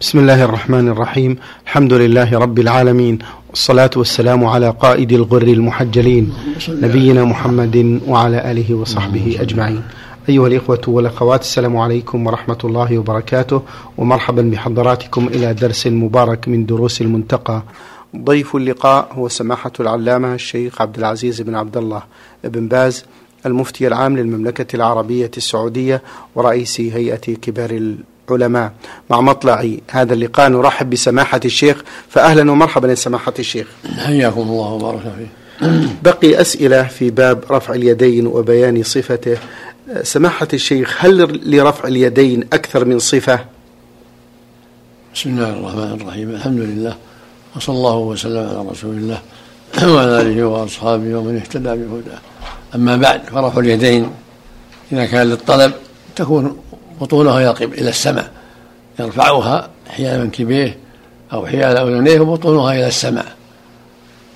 بسم الله الرحمن الرحيم. الحمد لله رب العالمين. والصلاة والسلام على قائد الغر المحجلين. نبينا محمد وعلى آله وصحبه أجمعين. أيها الإخوة والأخوات السلام عليكم ورحمة الله وبركاته. ومرحبا بحضراتكم إلى درس مبارك من دروس المنتقى. ضيف اللقاء هو سماحة العلامة الشيخ عبد العزيز بن عبد الله بن باز المفتي العام للمملكة العربية السعودية ورئيس هيئة كبار العلماء. مع مطلع هذا اللقاء نرحب بسماحة الشيخ. فأهلا ومرحبا يا سماحة الشيخ. حياكم الله وبارك فيه بقي أسئلة في باب رفع اليدين وبيان صفته. سماحة الشيخ هل لرفع اليدين أكثر من صفة؟ بسم الله الرحمن الرحيم. الحمد لله وصلى الله وسلم على رسول الله وعلى آله وأصحابه ومن eهتدى بهداه. أما بعد فرفع اليدين إذا كان للطلب تكون بطونها إلى السماء. يرفعها حيال منكبيه أو حيال أذنيه وبطونها إلى السماء.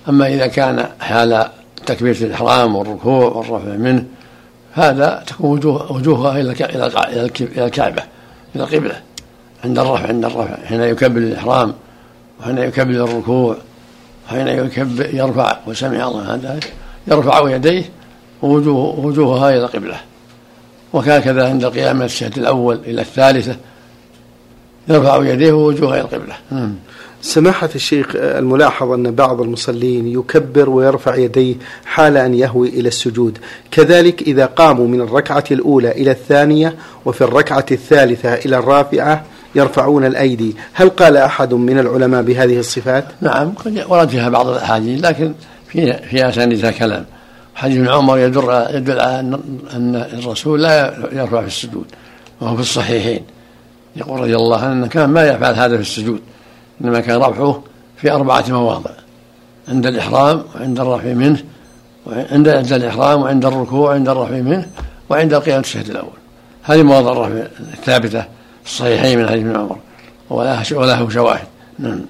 أما إذا كان حال تكبيرة الإحرام والركوع والرفع منه هذا تكون وجوه وجوهها إلى إلى الكعبة إلى القبلة عند الرفع عند الرفع حين يكبر الإحرام وحين يكبر الركوع وحين يكبر يرفع وسمع الله هذا يرفع يديه ووجوه وجوهها إلى القبلة. وهكذا عند القيام من الشهد الأول إلى الثالثة يرفع يديه ووجوهه إلى القبلة. سماحة الشيخ الملاحظ أن بعض المصلين يكبر ويرفع يديه حال أن يهوي إلى السجود كذلك إذا قاموا من الركعة الأولى إلى الثانية وفي الركعة الثالثة إلى الرافعة يرفعون الأيدي هل قال أحد من العلماء بهذه الصفات؟ نعم قد ورد فيها بعض الأحاديث لكن في في أسانيدها كلام حديث ابن عمر يدل يدل على ان الرسول لا يرفع في السجود وهو في الصحيحين. يقول رضي الله عنه كان ما يفعل هذا في السجود إنما كان رفعه في أربعة مواضع عند الإحرام وعند الرفع منه وعند عند الإحرام وعند الركوع وعند الرفع منه وعند القيام الشهد الأول. هذه مواضع الرفع الثابتة في الصحيحين من حديث ابن عمر وله شواهد. نعم.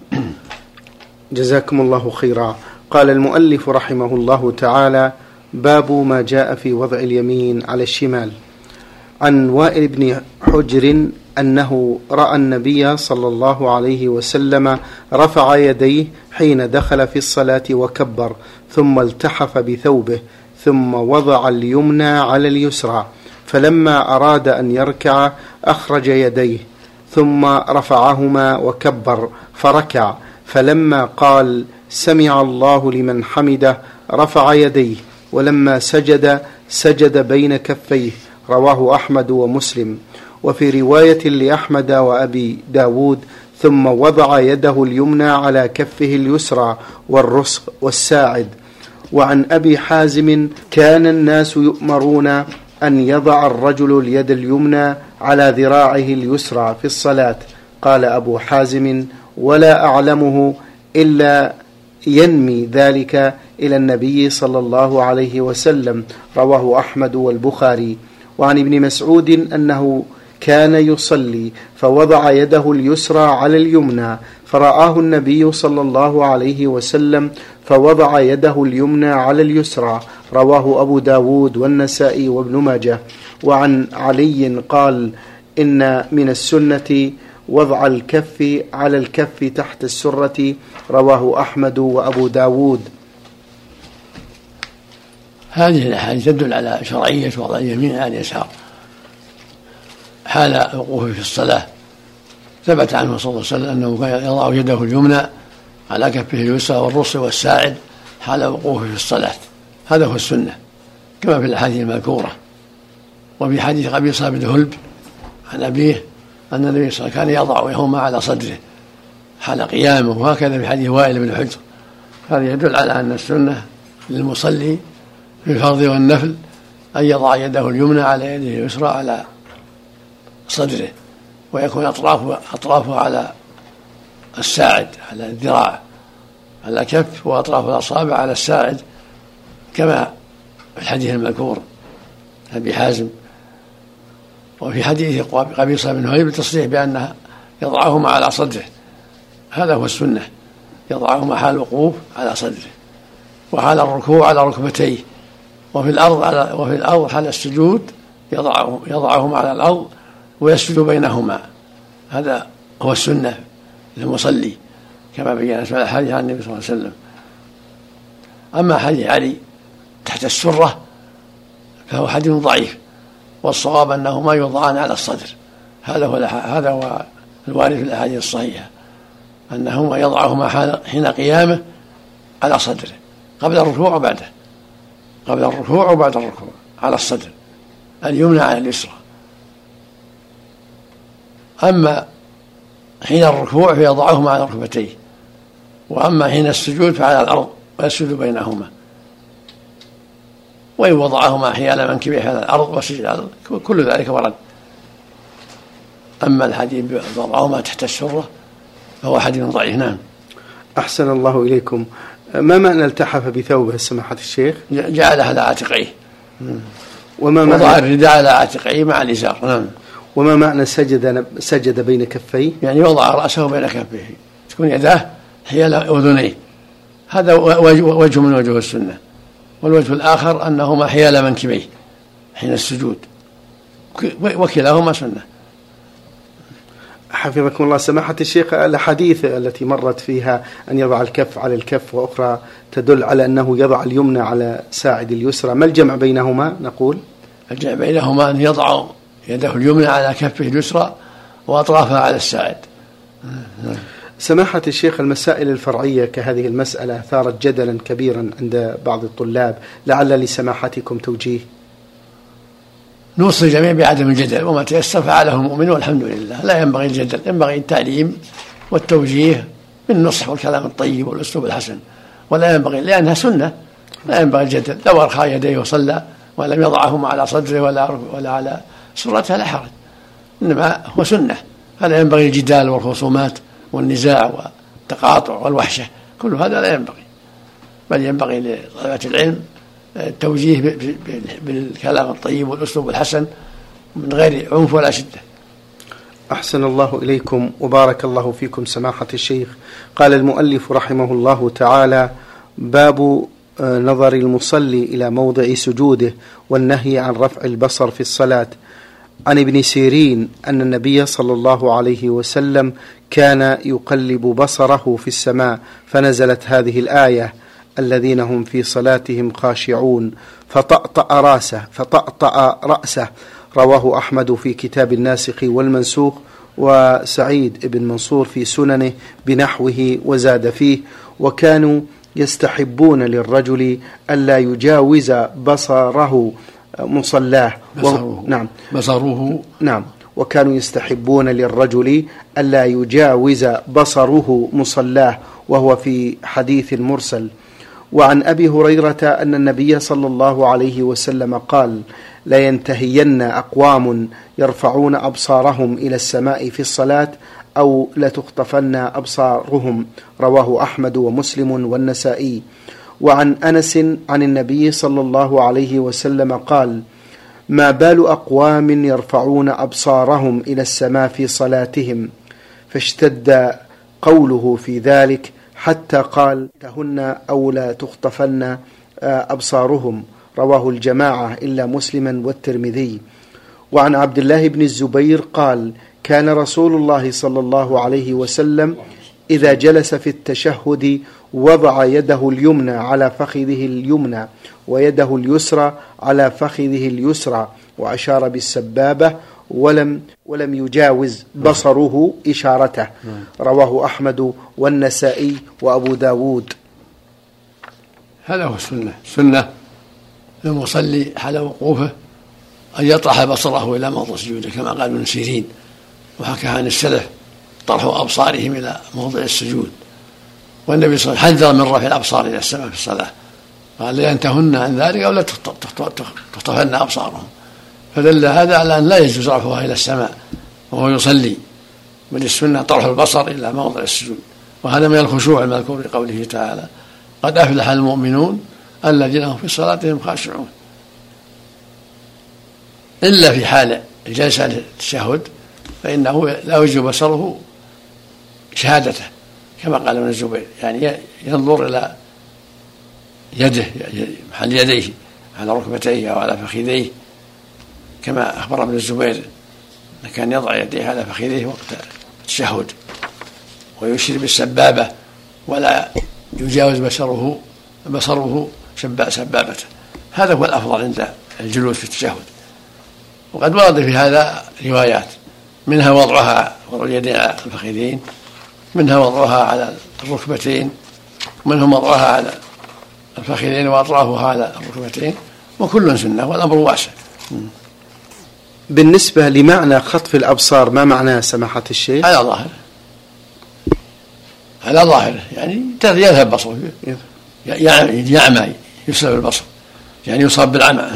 جزاكم الله خيرا. قال المؤلف رحمه الله تعالى باب ما جاء في وضع اليمين على الشمال. عن وائل بن حجر أنه رأى النبي صلى الله عليه وسلم رفع يديه حين دخل في الصلاة وكبر ثم التحف بثوبه ثم وضع اليمنى على اليسرى فلما أراد أن يركع أخرج يديه ثم رفعهما وكبر فركع فلما قال سمع الله لمن حمده رفع يديه. ولما سجد سجد بين كفيه رواه أحمد ومسلم. وفي رواية لأحمد وأبي داود ثم وضع يده اليمنى على كفه اليسرى والرسغ والساعد. وعن أبي حازم كان الناس يؤمرون أن يضع الرجل اليد اليمنى على ذراعه اليسرى في الصلاة. قال أبو حازم ولا أعلمه إلا ينمي ذلك إلى النبي صلى الله عليه وسلم رواه أحمد والبخاري. وعن ابن مسعود أنه كان يصلي فوضع يده اليسرى على اليمنى فرآه النبي صلى الله عليه وسلم فوضع يده اليمنى على اليسرى رواه أبو داود والنسائي وابن ماجه. وعن علي قال إن من السنة وضع الكف على الكف تحت السرة رواه أحمد وأبو داود. هذه الأحاديث تدل على شرعية وضع اليمين على اليسار. حال وقوفه في الصلاة. ثبت عنه صلى الله عليه وسلم أنه كان يضع يده اليمنى على كفه اليسرى والرص والساعد حال وقوفه في الصلاة. هذا هو السنة كما في الأحاديث المذكورة. وفي حديث قبيصة بن هلب عن أبيه أن النبي صلى الله عليه وسلم كان يضع يهما على صدره. حال قيامه وهكذا في حديث وائل بن حجر. هذا يدل على أن السنة للمصلي في الفرض والنفل أن يضع يده اليمنى على يده اليسرى على صدره ويكون أطرافه أطرافه على الساعد على الذراع على كف وأطراف الأصابع على الساعد كما في الحديث المذكور أبي حازم. وفي حديث قبيصة بن هريب التصريح بأنها يضعهما على صدره. هذا هو السنة. يضعهما حال الوقوف على صدره وحال الركوع على ركبتيه وفي الأرض على وفي الأرض حال السجود يضعهم يضعهما على الأرض ويسجد بينهما. هذا هو السنة للمصلي كما بين في الحديث عن النبي صلى الله عليه وسلم. أما حديث علي تحت السرة فهو حديث ضعيف والصواب أنه ما يوضعان على الصدر. هذا هو هذا هو الوارد في الأحاديث الصحيحة. أنهما يضعهما حين قيامه على صدره قبل الركوع وبعده قبل الركوع وبعد الركوع على الصدر اليمنى على اليسرى. أما حين الركوع فيضعهما على ركبتيه وأما حين السجود فعلى الأرض ويسجد بينهما. وإن وضعهما حيال منكبيه على الأرض وسجد على الأرض كل ذلك ورد. أما الحديث وضعهما تحت السرة فهو حديث ضعيف نعم. أحسن الله إليكم. ما معنى التحف بثوبه؟ سماحة الشيخ. جعله على عاتقيه. وما معنى وضع الرداء على عاتقيه مع الإزار نعم. وما معنى سجد سجد بين كفيه؟ يعني وضع رأسه بين كفيه. تكون يداه حيال أذنيه. هذا وجه من وجوه السنة. والوجه الآخر أنهما حيال منكبيه حين السجود. وكلاهما سنة. حفظكم الله. سماحة الشيخ الأحاديث التي مرت فيها أن يضع الكف على الكف وأخرى تدل على أنه يضع اليمنى على ساعد اليسرى. ما الجمع بينهما نقول؟ الجمع بينهما أن يضع يده اليمنى على كفه اليسرى وأطرافها على الساعد. سماحة الشيخ المسائل الفرعية كهذه المسألة ثارت جدلا كبيرا عند بعض الطلاب. لعل لسماحتكم توجيه. نوصي الجميع بعدم الجدل وما تيسر فعله المؤمن والحمد لله. لا ينبغي الجدل ينبغي التعليم والتوجيه بالنصح والكلام الطيب والأسلوب الحسن. ولا ينبغي لأنها سنة لا ينبغي الجدل. لو أرخى يديه وصلى ولم يضعهما على صدره ولا ولا على سرتها لا حرج. إنما هو سنة. فلا ينبغي الجدال والخصومات والنزاع والتقاطع والوحشة. كل هذا لا ينبغي. بل ينبغي لطلبة العلم التوجيه بالكلام الطيب والأسلوب الحسن من غير عنف ولا شدة. أحسن الله إليكم وبارك الله فيكم سماحة الشيخ. قال المؤلف رحمه الله تعالى: باب آه، نظر المصلي إلى موضع سجوده والنهي عن رفع البصر في الصلاة. عن ابن سيرين أن النبي صلى الله عليه وسلم كان يقلب بصره في السماء فنزلت هذه الآية الذين هم في صلاتهم خاشعون فطأطأ راسه فطأطأ رأسه. رواه أحمد في كتاب الناسخ والمنسوخ وسعيد بن منصور في سننه بنحوه وزاد فيه. وكانوا يستحبون للرجل ألا يجاوز بصره مصلاه. بصره. نعم. بصره. نعم. وكانوا يستحبون للرجل ألا يجاوز بصره مصلاه. وهو في حديث مرسل وعن أبي هريرة أن النبي صلى الله عليه وسلم قال لينتهين أقوام يرفعون أبصارهم إلى السماء في الصلاة أو لتخطفن أبصارهم رواه أحمد ومسلم والنسائي. وعن أنس عن النبي صلى الله عليه وسلم قال ما بال أقوام يرفعون أبصارهم إلى السماء في صلاتهم فاشتد قوله في ذلك حتى قال تهن أو لا تخطفن آه، أبصارهم. رواه الجماعة إلا مسلما والترمذي. وعن عبد الله بن الزبير قال كان رسول الله صلى الله عليه وسلم إذا جلس في التشهد وضع يده اليمنى على فخذه اليمنى ويده اليسرى على فخذه اليسرى وأشار بالسبابة ولم ولم يجاوز بصره إشارته. رواه أحمد والنسائي وأبو داود. هذا هو السنة. السنة للمصلي حال وقوفه أن يطرح بصره إلى موضع سجوده كما قال ابن سيرين وحكى عن السلف طرح أبصارهم إلى موضع السجود. والنبي صلى الله عليه وسلم حذر من رفع الأبصار إلى السماء في الصلاة. قال لينتهن عن ذلك أو لا تخطفن أبصارهم. فدل هذا على أن لا يجوز رفعها إلى السماء وهو يصلي. بل السنة طرح البصر إلى موضع السجود وهذا من الخشوع المذكور في قوله تعالى قد أفلح المؤمنون الذين هم في صلاتهم خاشعون. إلا في حال الجلسة للتشهد فإنه لا يجب بصره شهادته كما قال ابن الزبير. يعني ينظر إلى يده محل يديه على ركبتيه أو على فخذيه. كما أخبر ابن الزبير كان يضع يديه على فخذيه وقت التشهد ويشير بالسبابة ولا يجاوز بشره بصره سبابته. هذا هو الأفضل عند الجلوس في التشهد. وقد ورد في هذا روايات. منها وضعها وضع اليدين على الفخذين منها وضعها على الركبتين ومنهم وضعها على الفخذين واطرافها على الركبتين وكل سنة والأمر واسع. بالنسبة لمعنى خطف الأبصار ما معناه سماحة الشيخ؟ على ظاهره على ظاهره يعني يذهب بصره. يعني يعمى يسلب البصر. يعني يصاب بالعمى.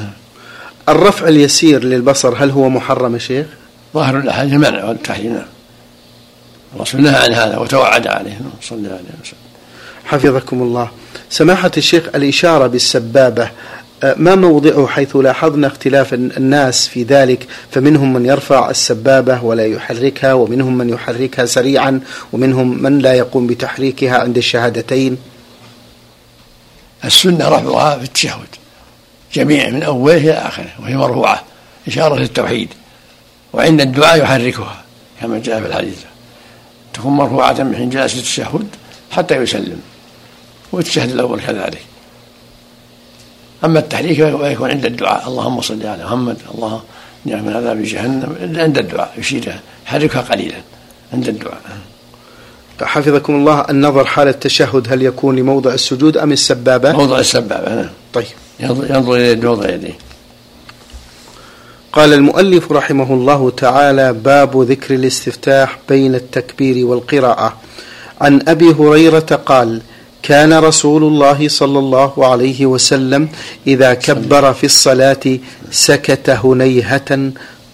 الرفع اليسير للبصر هل هو محرم يا شيخ؟ ظاهر الاحاديث المنع والتحريم نعم. الرسول نهى عن هذا وتوعد عليه صلى الله عليه وسلم. حفظكم الله. سماحة الشيخ الإشارة بالسبابة. ما موضعه حيث لاحظنا اختلاف الناس في ذلك؟ فمنهم من يرفع السبابة ولا يحركها ومنهم من يحركها سريعا ومنهم من لا يقوم بتحريكها عند الشهادتين. السنة رفعها في التشهد. جميع من أوله إلى آخره وهي مرفوعة إشارة للتوحيد وعند الدعاء يحركها كما جاء في الحديث. تكون مرفوعة من حين جلسة التشهد حتى يسلم. والتشهد الأول كذلك. أما التحريك فيكون عند الدعاء. اللهم صل على محمد. الله نعم من عذاب جهنم. عند الدعاء يشيرها. يحركها قليلا. عند الدعاء. حفظكم الله النظر حال التشهد. هل يكون لموضع السجود أم السبابة؟ موضع السبابة نعم. طيب. ينظر إلى موضع يديه. قال المؤلف رحمه الله تعالى باب ذكر الاستفتاح بين التكبير والقراءة. عن أبي هريرة قال كان رسول الله صلى الله عليه وسلم إذا كبر في الصلاة سكت هنيهة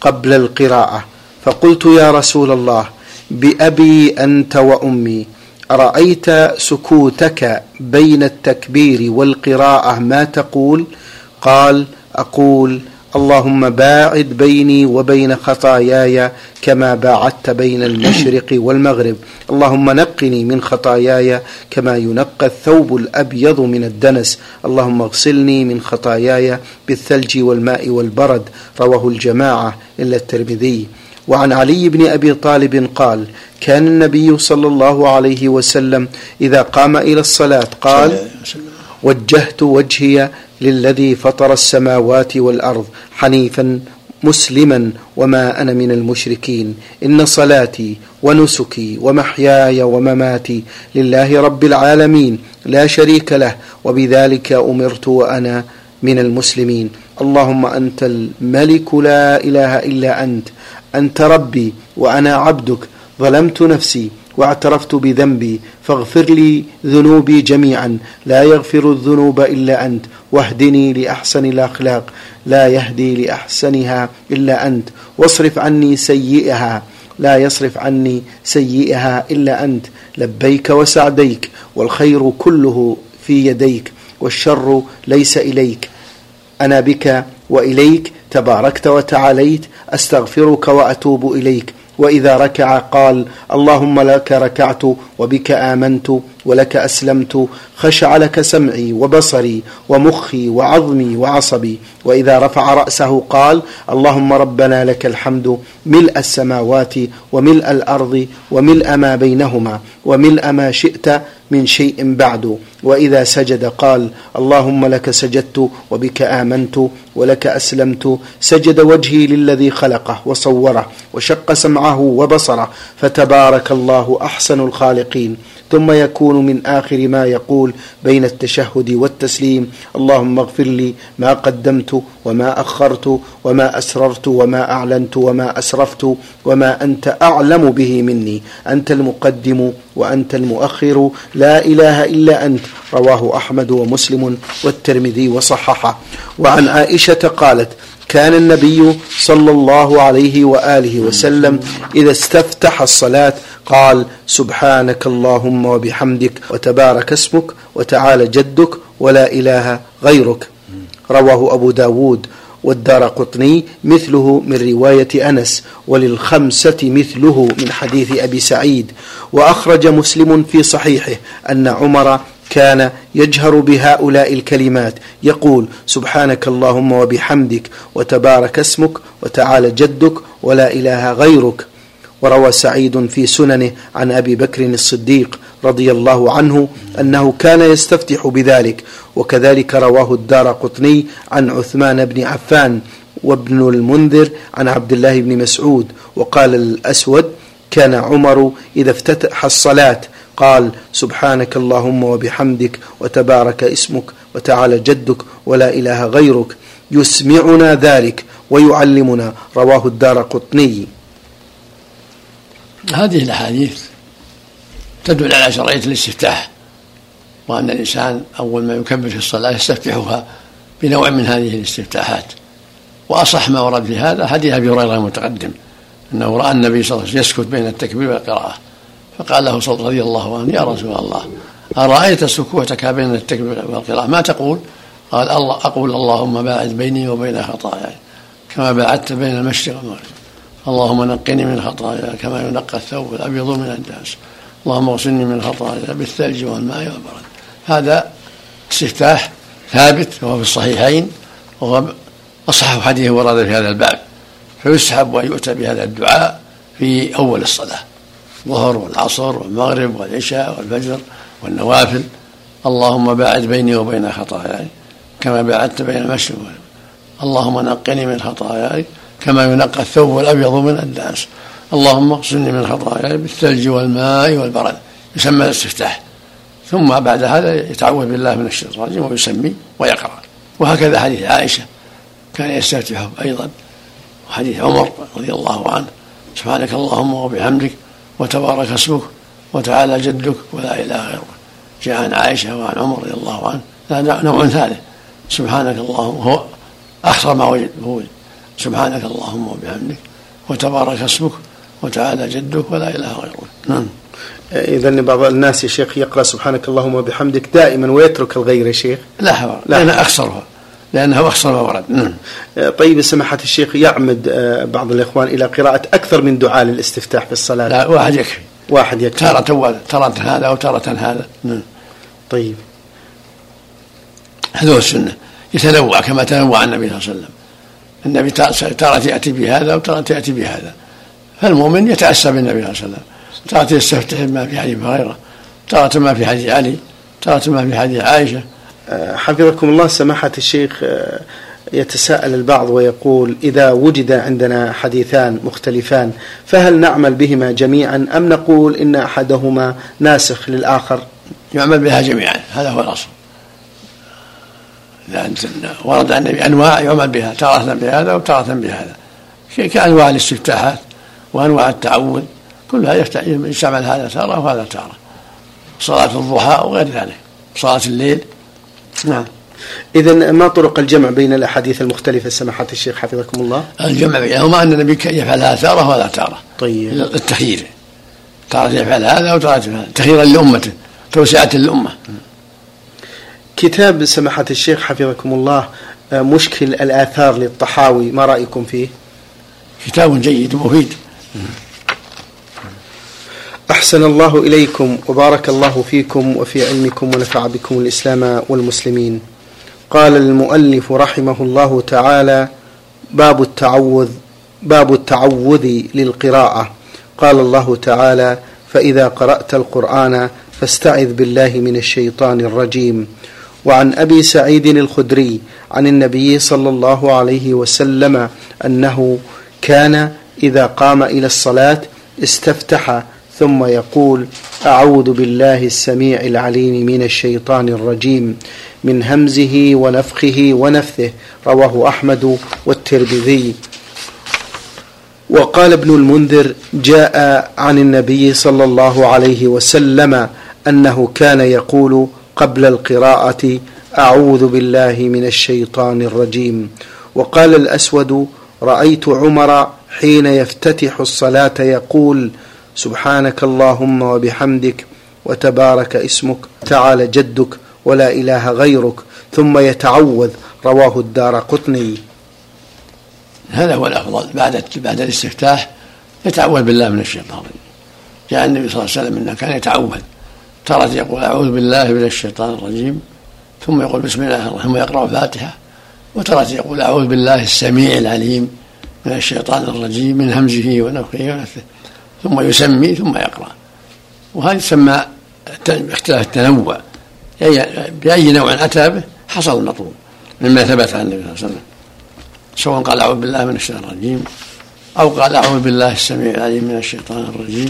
قبل القراءة. فقلت يا رسول الله بأبي أنت وأمي أرأيت سكوتك بين التكبير والقراءة ما تقول؟ قال أقول اللهم باعد بيني وبين خطاياي كما باعدت بين المشرق والمغرب. اللهم نقني من خطاياي كما ينقى الثوب الأبيض من الدنس. اللهم اغسلني من خطاياي بالثلج والماء والبرد. رواه الجماعة إلا الترمذي. وعن علي بن أبي طالب قال كان النبي صلى الله عليه وسلم إذا قام إلى الصلاة قال وجهت وجهي للذي فطر السماوات والأرض حنيفا مسلما وما أنا من المشركين. إن صلاتي ونسكي ومحياي ومماتي لله رب العالمين لا شريك له وبذلك أمرت وأنا من المسلمين. اللهم أنت الملك لا إله إلا أنت. أنت ربي وأنا عبدك. ظلمت نفسي واعترفت بذنبي فاغفر لي ذنوبي جميعا. لا يغفر الذنوب إلا أنت واهدني لأحسن الأخلاق. لا يهدي لأحسنها إلا أنت واصرف عني سيئها. لا يصرف عني سيئها إلا أنت. لبيك وسعديك والخير كله في يديك والشر ليس إليك. أنا بك وإليك تباركت وتعاليت أستغفرك وأتوب إليك. وإذا ركع قال اللهم لك ركعت وبك آمنت ولك أسلمت خشع لك سمعي وبصري ومخي وعظمي وعصبي. وإذا رفع رأسه قال اللهم ربنا لك الحمد ملء السماوات وملء الأرض وملء ما بينهما وملء ما شئت من شيء بعد. وإذا سجد قال اللهم لك سجدت وبك آمنت ولك أسلمت. سجد وجهي للذي خلقه وصوره وشق سمعه وبصره. فتبارك الله أحسن الخالقين. ثم يكون من آخر ما يقول بين التشهد والتسليم. اللهم اغفر لي ما قدمت وما أخرت وما أسررت وما أعلنت وما أسرفت وما أنت أعلم به مني. أنت المقدم وأنت المؤخر. لا إله إلا أنت. رواه أحمد ومسلم والترمذي وصححه. وعن عائشة قالت كان النبي صلى الله عليه وآله وسلم إذا استفتح الصلاة قال سبحانك اللهم وبحمدك وتبارك اسمك وتعالى جدك ولا إله غيرك رواه أبو داود والدار قطني مثله من رواية أنس وللخمسة مثله من حديث أبي سعيد وأخرج مسلم في صحيحه أن عمر كان يجهر بهؤلاء الكلمات يقول سبحانك اللهم وبحمدك وتبارك اسمك وتعالى جدك ولا إله غيرك وروى سعيد في سننه عن أبي بكر الصديق رضي الله عنه أنه كان يستفتح بذلك وكذلك رواه الدار قطني عن عثمان بن عفان وابن المنذر عن عبد الله بن مسعود وقال الأسود كان عمر إذا افتتح الصلاة قال سبحانك اللهم وبحمدك وتبارك اسمك وتعالى جدك ولا إله غيرك يسمعنا ذلك ويعلمنا رواه الدار قطني. هذه الأحاديث تدل على شرعية الاستفتاح وأن الإنسان أول ما يكبر في الصلاة يستفتحها بنوع من هذه الاستفتاحات. وأصح ما ورد في هذا حديث أبي هريرة المتقدم أنه رأى النبي صلى الله عليه وسلم يسكت بين التكبير والقراءة. فقال له صلى رضي الله عنه يا رسول الله أرأيت سكوتك بين التكبير والقراءة؟ ما تقول؟ قال الله أقول اللهم باعد بيني وبين خطاياي كما باعدت بين المشرق والمغرب. اللهم نقني من خطايا كما ينقى الثوب الأبيض من الدنس اللهم اغسلني من خطايا بالثلج والماء والبرد. هذا استفتاح ثابت وهو في الصحيحين وهو اصح حديث ورد في هذا الباب. فيسحب ان يؤتى بهذا الدعاء في أول الصلاة. الظهر والعصر والمغرب والعشاء والفجر والنوافل. اللهم باعد بيني وبين خطاياي كما باعدت بين المشرق اللهم نقني من خطاياي كما ينقى الثوب الأبيض من الدنس اللهم اغسلني من خطاياي بالثلج والماء والبرد. يسمى الاستفتاح. ثم بعد هذا يتعوذ بالله من الشيطان الرجيم ويسمي ويقرأ. وهكذا حديث عائشة. كان يستفتح أيضا. وحديث عمر رضي الله عنه. سبحانك اللهم وبحمدك. وتبارك اسمك. وتعالى جدك. ولا إله غيرك جاء عن عائشة وعن عمر رضي الله عنه. هذا نوع ثالث. سبحانك اللهم. هو اخطر ما وجد سبحانك اللهم وبحمدك وتبارك اسمك وتعالى جدك ولا إله غيرك. نعم. إذا بعض الناس يا شيخ يقرأ سبحانك اللهم وبحمدك دائما ويترك الغير يا شيخ. لا حول لأنها أخسرها. لأنها أخسر ما ورد. نعم. طيب سماحة الشيخ يعمد آه، بعض الإخوان إلى قراءة أكثر من دعاء للاستفتاح في الصلاة. لا واحد يكفي. واحد يكفي. تارة تارة هذا وتارة هذا. نعم. طيب. هذا هو السنة يتنوع كما تنوع النبي صلى الله عليه وسلم. النبي تارة يأتي بهذا وتارة يأتي بهذا. فالمؤمن يتأسى بالنبي صلى الله عليه وسلم. تارة يستفتح ما في حديث هريرة تارة ما في حديث علي تارة ما في حديث عائشة. آه، حفظكم الله سماحة الشيخ آه، يتساءل البعض ويقول إذا وجد عندنا حديثان مختلفان فهل نعمل بهما جميعا أم نقول إن أحدهما ناسخ للآخر؟ يعمل بها جميعا هذا هو الأصل. لأن ورد عن النبي أنواع يعمل بها تارة بهذا وتارة بهذا. كأنواع الاستفتاحات وأنواع التعوذ كلها يستعمل هذا تارة وهذا تارة. صلاة الضحى وغير ذلك. صلاة الليل. نعم. إذا ما طرق الجمع بين الأحاديث المختلفة؟ سماحة الشيخ حفظكم الله؟ الجمع بينهما أن النبي يفعل تارة وهذا تارة. طيب. التخيير. تارة يفعل هذا وتارة يفعل هذا. تخييرا لأمته توسعة للأمة. كتاب سماحة الشيخ حفظكم الله آه، مشكل الآثار للطحاوي ما رأيكم فيه؟ كتاب جيد ومفيد أحسن الله إليكم وبارك الله فيكم وفي علمكم ونفع بكم الإسلام والمسلمين. قال المؤلف رحمه الله تعالى باب التعوذ باب التعوذ للقراءة. قال الله تعالى فإذا قرأت القرآن فاستعذ بالله من الشيطان الرجيم. وعن أبي سعيد الخدري عن النبي صلى الله عليه وسلم أنه كان إذا قام إلى الصلاة استفتح ثم يقول أعوذ بالله السميع العليم من الشيطان الرجيم من همزه ونفخه ونفثه رواه أحمد والترمذي. وقال ابن المنذر جاء عن النبي صلى الله عليه وسلم أنه كان يقول قبل القراءة أعوذ بالله من الشيطان الرجيم. وقال الأسود رأيت عمر حين يفتتح الصلاة يقول سبحانك اللهم وبحمدك وتبارك اسمك تعالى جدك ولا إله غيرك ثم يتعوذ. رواه الدار قطني. هذا هو الأفضل. بعد بعد الاستفتاح يتعوذ بالله من الشيطان جاء النبي صلى الله عليه وسلم إنه كان يتعوذ. تارة يقول أعوذ بالله من الشيطان الرجيم. ثم يقول بسم الله الرحمن الرحيم ويقرأ الفاتحة. وتارة يقول أعوذ بالله السميع العليم من الشيطان الرجيم من همزه ونفخه ونفثه. ثم يسمي ثم يقرأ. وهذا يسمى اختلاف التنوع. بأي نوع أتى به؟ حصل المطلوب مما ثبت عن النبي صلى الله عليه وسلم. سواء قال أعوذ بالله من الشيطان الرجيم أو قال أعوذ بالله السميع العليم من الشيطان الرجيم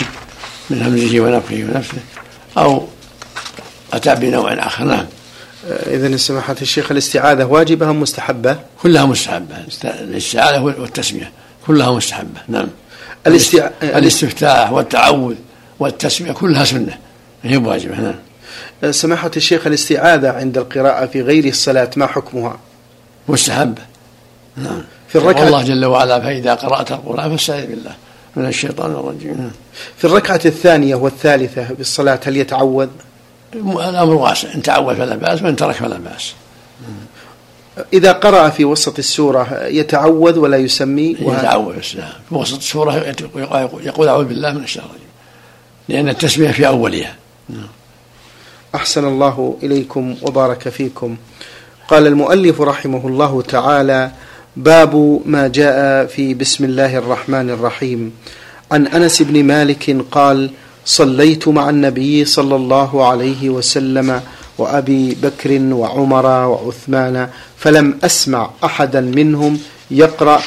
من همزه ونفخه ونفسه أو أتى بنوع آخر نعم. إذا سماحة الشيخ الاستعاذة واجبة أم مستحبة؟ كلها مستحبة. الاستعاذة والتسمية كلها مستحبة نعم. الاستع... الاستفتاح والتعوذ والتسمية كلها سنة هي واجبة نعم. سماحة الشيخ الاستعاذة عند القراءة في غير الصلاة ما حكمها؟ مستحبة نعم. في الركعة الله جل وعلا فإذا قرأت القرآن فاستعذ بالله. من الشيطان الرجيم. نعم. في الركعة الثانية والثالثة بالصلاة هل يتعوذ؟ الأمر واسع. إن تعود فلا بأس وإن ترك فلا بأس. إذا قرأ في وسط السورة يتعوذ ولا يسمي؟ يتعوذ في وسط السورة يقول أعوذ بالله من الشيطان لأن التسمية في أولها. أحسن الله إليكم وبارك فيكم. قال المؤلف رحمه الله تعالى باب ما جاء في بسم الله الرحمن الرحيم. عن أنس بن مالك قال صليت مع النبي صلى الله عليه وسلم وأبي بكر وعمر وعثمان فلم أسمع أحدا منهم يقرأ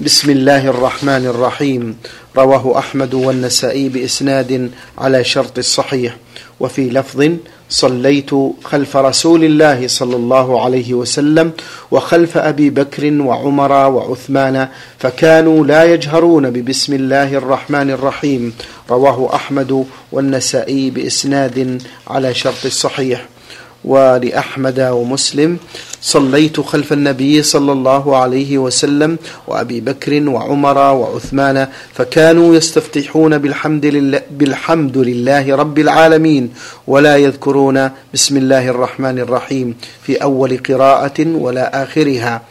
بسم الله الرحمن الرحيم. رواه أحمد والنسائي بإسناد على شرط الصحيح. وفي لفظ صليت خلف رسول الله صلى الله عليه وسلم وخلف أبي بكر وعمر وعثمان فكانوا لا يجهرون ببسم الله الرحمن الرحيم. رواه أحمد والنسائي بإسناد على شرط الصحيح. ولأحمد ومسلم صليت خلف النبي صلى الله عليه وسلم وأبي بكر وعمر وعثمان فكانوا يستفتحون بالحمد لله بالحمد لله رب العالمين ولا يذكرون بسم الله الرحمن الرحيم في أول قراءة ولا آخرها.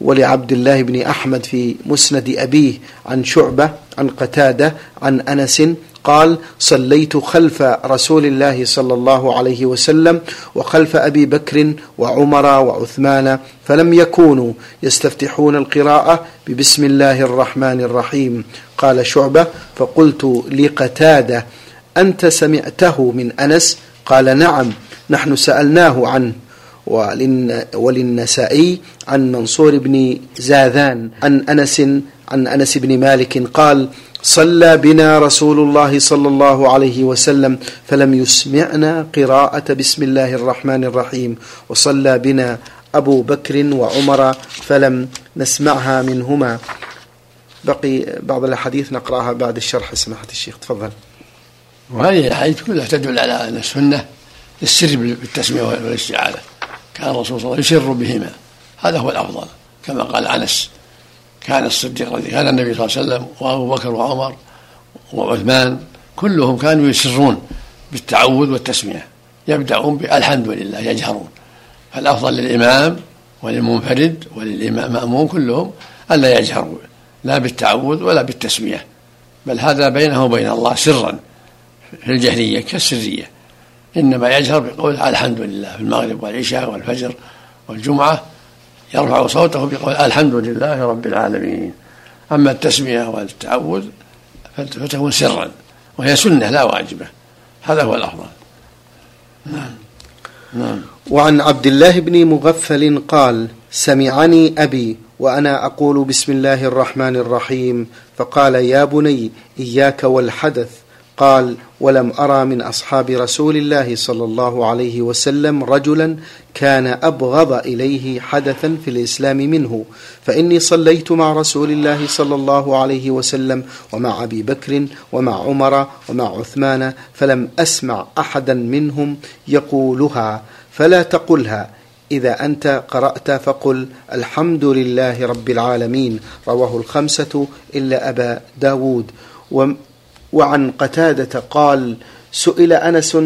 ولعبد الله بن أحمد في مسند أبيه عن شعبة عن قتادة عن أنس قال صليت خلف رسول الله صلى الله عليه وسلم وخلف أبي بكر وعمر وعثمان فلم يكونوا يستفتحون القراءة ببسم الله الرحمن الرحيم. قال شعبة فقلت لقتادة أنت سمعته من أنس؟ قال نعم نحن سألناه عنه. وللنسائي عن منصور بن زاذان عن أنس عن أنس بن مالك قال صلى بنا رسول الله صلى الله عليه وسلم فلم يسمعنا قراءة بسم الله الرحمن الرحيم. وصلى بنا أبو بكر وعمر فلم نسمعها منهما. بقي بعض الأحاديث نقرأها بعد الشرح سماحة الشيخ تفضل. وهذه الأحاديث كلها تدل على أن السنة السر بالتسمية والاستعاذة كان الرسول صلى الله عليه وسلم يسر بهما. هذا هو الأفضل كما قال أنس. كان الصديق رضي كان النبي صلى الله عليه وسلم وأبو بكر وعمر وعثمان كلهم كانوا يسرون بالتعوذ والتسمية يبدأون بالحمد لله يجهرون. فالأفضل للإمام وللمنفرد وللمأمون كلهم ألا يجهروا لا بالتعوذ ولا بالتسمية. بل هذا بينه وبين الله سرا في الجهرية كالسرية. إنما يجهر بقول الحمد لله في المغرب والعشاء والفجر والجمعة يرفع صوته بقول الحمد لله رب العالمين. أما التسمية والتعوذ فتكون سرا وهي سنة لا واجبة. هذا هو الأفضل. نعم. نعم. وعن عبد الله بن مغفل قال سمعني أبي وأنا أقول بسم الله الرحمن الرحيم فقال يا بني إياك والحدث. قال ولم أرى من أصحاب رسول الله صلى الله عليه وسلم رجلا كان أبغض إليه حدثا في الإسلام منه فإني صليت مع رسول الله صلى الله عليه وسلم ومع أبي بكر ومع عمر ومع عثمان فلم أسمع احدا منهم يقولها فلا تقلها إذا أنت قرأت فقل الحمد لله رب العالمين رواه الخمسة إلا أبا داود. وعن قتادة قال سئل أنس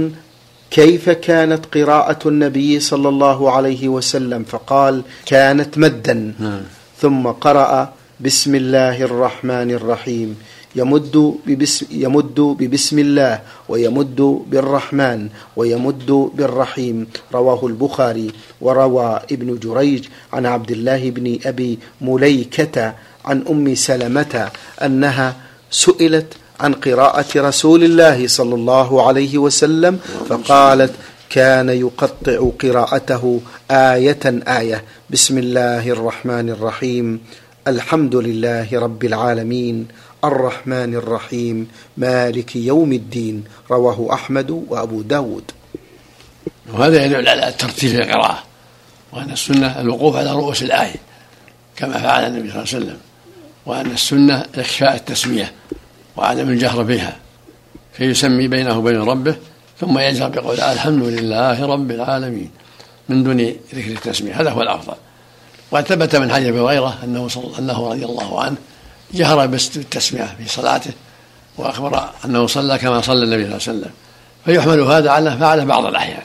كيف كانت قراءة النبي صلى الله عليه وسلم؟ فقال كانت مدا. نعم. ثم قرأ بسم الله الرحمن الرحيم. يمد ببسم, يمد ببسم الله ويمد بالرحمن ويمد بالرحيم. رواه البخاري وروى ابن جريج عن عبد الله بن أبي مليكة عن أم سلمة أنها سئلت عن قراءة رسول الله صلى الله عليه وسلم فقالت كان يقطع قراءته آية آية. بسم الله الرحمن الرحيم. الحمد لله رب العالمين. الرحمن الرحيم. مالك يوم الدين. رواه أحمد وأبو داود. وهذا يدل على الترتيب في القراءة وأن السنة الوقوف على رؤوس الآية كما فعل النبي صلى الله عليه وسلم وأن السنة إخشاء التسمية. وعدم الجهر بها فيسمي بينه وبين ربه ثم يجهر بقول الحمد لله رب العالمين من دون ذكر التسمية. هذا هو الأفضل. وقد ثبت من حديث أبي هريرة أنه صل... أنه رضي الله عنه جهر بالتسميه في صلاته وأخبر أنه صلى كما صلى النبي صلى الله عليه وسلم. فيحمل هذا على فعله بعض الأحيان.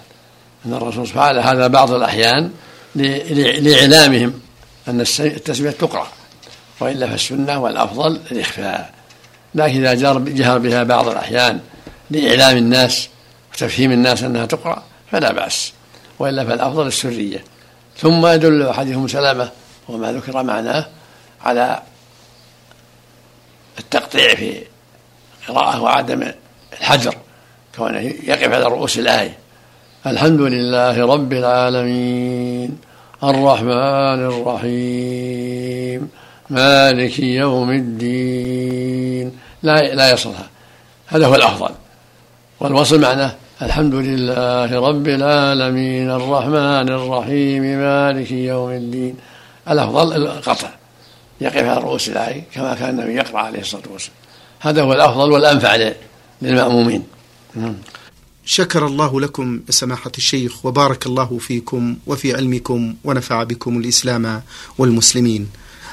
أن الرسول فعل هذا بعض الأحيان لإعلامهم أن التسمية تقرأ وإلا فالسنة والأفضل الإخفاء. لكن إذا جهر بها بعض الأحيان لإعلام الناس وتفهيم الناس أنها تقرأ فلا بأس وإلا فالأفضل السرية. ثم يدل ام سلمه وما ذكر معناه على التقطيع في القراءة وعدم الحجر كونه يقف على رؤوس الآية. الحمد لله رب العالمين الرحمن الرحيم مالك يوم الدين لا لا يصلها. هذا هو الأفضل. والوصل معناه الحمد لله رب العالمين الرحمن الرحيم مالك يوم الدين. الأفضل القطع. يقف على رؤوس الآية كما كان النبي يقرأ عليه الصلاة والسلام. هذا هو الأفضل والأنفع للمأمومين. نعم. شكر الله لكم سماحة الشيخ وبارك الله فيكم وفي علمكم ونفع بكم الإسلام والمسلمين.